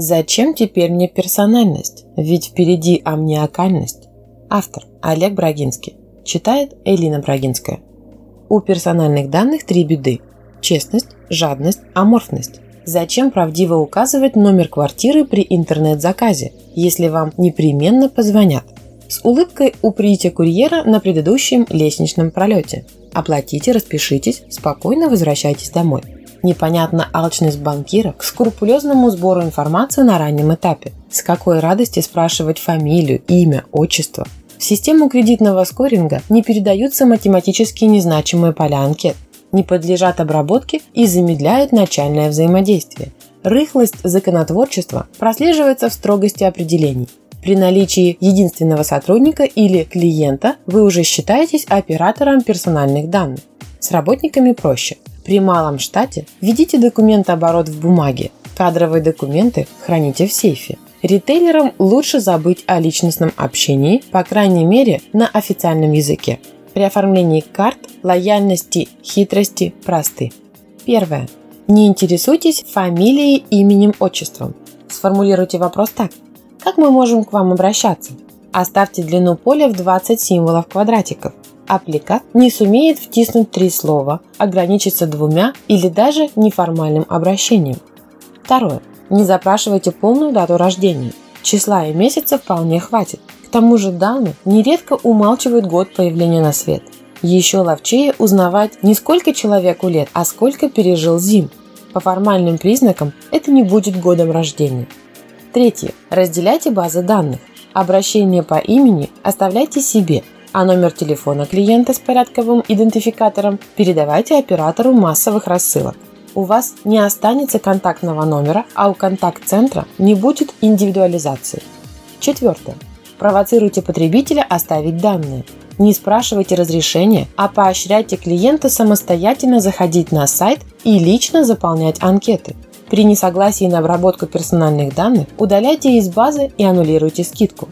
Зачем теперь мне персональность? Ведь впереди амниакальность. Автор Олег Брагинский. Читает Элина Брагинская. У персональных данных три беды. Честность, жадность, аморфность. Зачем правдиво указывать номер квартиры при интернет-заказе, если вам непременно позвонят? С улыбкой уприте курьера на предыдущем лестничном пролете. Оплатите, распишитесь, спокойно возвращайтесь домой. Непонятна алчность банкира к скрупулезному сбору информации на раннем этапе. С какой радости спрашивать фамилию, имя, отчество. В систему кредитного скоринга не передаются математически незначимые поля анкет, не подлежат обработке и замедляют начальное взаимодействие. Рыхлость законотворчества прослеживается в строгости определений. При наличии единственного сотрудника или клиента вы уже считаетесь оператором персональных данных. С работниками проще. При малом штате введите документооборот в бумаге. Кадровые документы храните в сейфе. Ритейлерам лучше забыть о личностном общении, по крайней мере, на официальном языке. При оформлении карт лояльности, хитрости просты. Первое. Не интересуйтесь фамилией, именем, отчеством. Сформулируйте вопрос так. Как мы можем к вам обращаться? Оставьте длину поля в 20 символов квадратиков. Аппликат не сумеет втиснуть три слова, ограничиться двумя или даже неформальным обращением. Второе. Не запрашивайте полную дату рождения. Числа и месяца вполне хватит. К тому же данные нередко умалчивают год появления на свет. Еще ловчее узнавать не сколько человеку лет, а сколько пережил зим. По формальным признакам это не будет годом рождения. Третье. Разделяйте базы данных. Обращение по имени оставляйте себе, а номер телефона клиента с порядковым идентификатором передавайте оператору массовых рассылок. У вас не останется контактного номера, а у контакт-центра не будет индивидуализации. Четвертое. Провоцируйте потребителя оставить данные. Не спрашивайте разрешения, а поощряйте клиента самостоятельно заходить на сайт и лично заполнять анкеты – при несогласии на обработку персональных данных удаляйте из базы и аннулируйте скидку.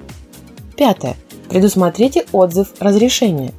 Пятое. Предусмотрите отзыв разрешения.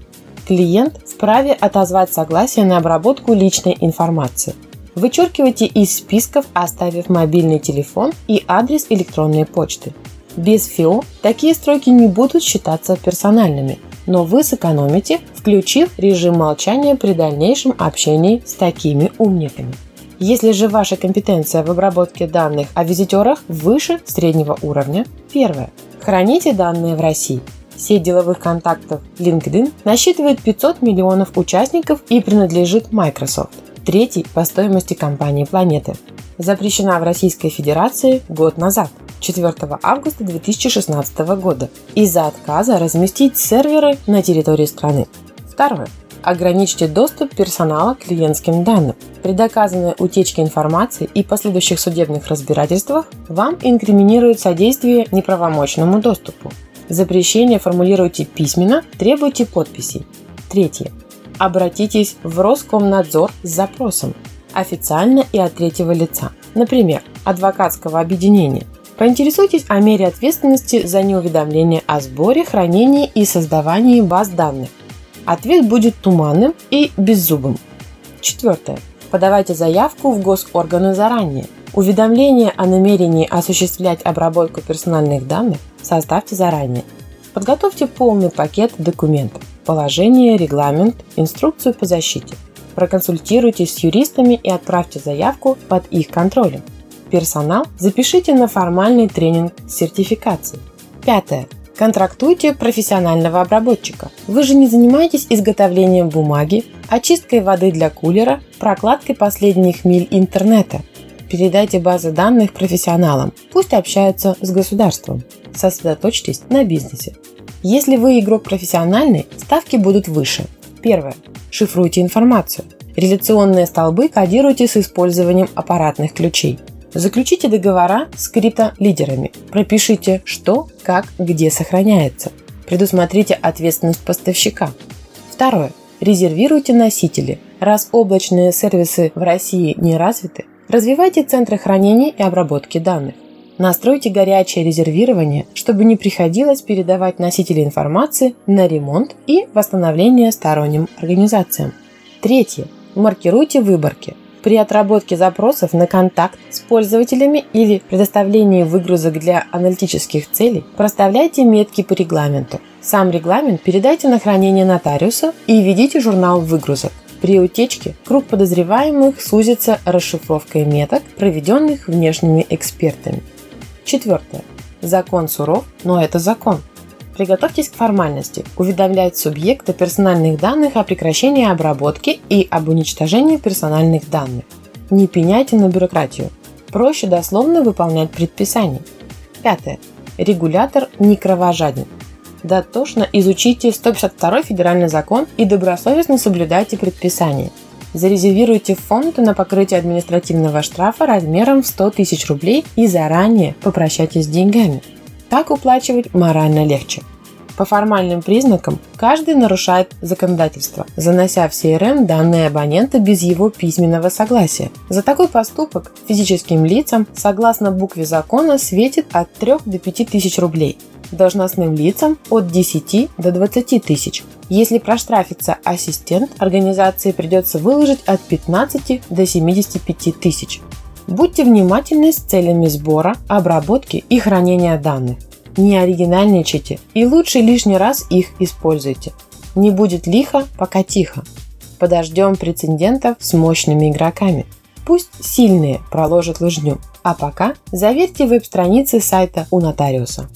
Клиент вправе отозвать согласие на обработку личной информации. Вычеркивайте из списков, оставив мобильный телефон и адрес электронной почты. Без ФИО такие строки не будут считаться персональными, но вы сэкономите, включив режим молчания при дальнейшем общении с такими умниками. Если же ваша компетенция в обработке данных о визитерах выше среднего уровня, первое. Храните данные в России. Сеть деловых контактов LinkedIn насчитывает 500 миллионов участников и принадлежит Microsoft, третий по стоимости компании планеты. Запрещена в Российской Федерации год назад, 4 августа 2016 года, из-за отказа разместить серверы на территории страны. Второе. Ограничьте доступ персонала к клиентским данным. При доказанной утечке информации и последующих судебных разбирательствах вам инкриминируют содействие неправомочному доступу. Запрещение формулируйте письменно, требуйте подписей. Третье. Обратитесь в Роскомнадзор с запросом официально и от третьего лица, например, адвокатского объединения. Поинтересуйтесь о мере ответственности за неуведомление о сборе, хранении и создавании баз данных Ответ будет туманным и беззубым. Четвертое. Подавайте заявку в госорганы заранее. Уведомление о намерении осуществлять обработку персональных данных составьте заранее. Подготовьте полный пакет документов. Положение, регламент, инструкцию по защите. Проконсультируйтесь с юристами и отправьте заявку под их контролем. Персонал запишите на формальный тренинг сертификации. Пятое. Контрактуйте профессионального обработчика. Вы же не занимаетесь изготовлением бумаги, очисткой воды для кулера, прокладкой последних миль интернета. Передайте базы данных профессионалам. Пусть общаются с государством. Сосредоточьтесь на бизнесе. Если вы игрок профессиональный, ставки будут выше. Первое. Шифруйте информацию. Реляционные столбы кодируйте с использованием аппаратных ключей. Заключите договора с криптолидерами. Пропишите, что, как, где сохраняется. Предусмотрите ответственность поставщика. Второе. Резервируйте носители. Раз облачные сервисы в России не развиты, развивайте центры хранения и обработки данных. Настройте горячее резервирование, чтобы не приходилось передавать носители информации на ремонт и восстановление сторонним организациям. Третье. Маркируйте выборки – При отработке запросов на контакт с пользователями или предоставлении выгрузок для аналитических целей проставляйте метки по регламенту. Сам регламент передайте на хранение нотариуса и введите журнал выгрузок. При утечке круг подозреваемых сузится расшифровкой меток, проведенных внешними экспертами. Четвертое. Закон суров, но это закон. Приготовьтесь к формальности уведомлять субъекта персональных данных о прекращении обработки и об уничтожении персональных данных. Не пеняйте на бюрократию. Проще дословно выполнять предписания. Пятое. Регулятор не кровожаден. Дотошно изучите 152 федеральный закон и добросовестно соблюдайте предписания. Зарезервируйте фонд на покрытие административного штрафа размером в 100 тысяч рублей и заранее попрощайтесь с деньгами. Так уплачивать морально легче. По формальным признакам каждый нарушает законодательство, занося в CRM данные абонента без его письменного согласия. За такой поступок физическим лицам, согласно букве закона, светит от 3 до 5 тысяч рублей, должностным лицам от 10 до 20 тысяч. Если проштрафится ассистент, организации придется выложить от 15 до 75 тысяч. Будьте внимательны с целями сбора, обработки и хранения данных. Не оригинальничайте и лучше лишний раз их используйте. Не будет лихо, пока тихо. Подождем прецедентов с мощными игроками. Пусть сильные проложат лыжню. А пока заверьте веб-страницы сайта у нотариуса.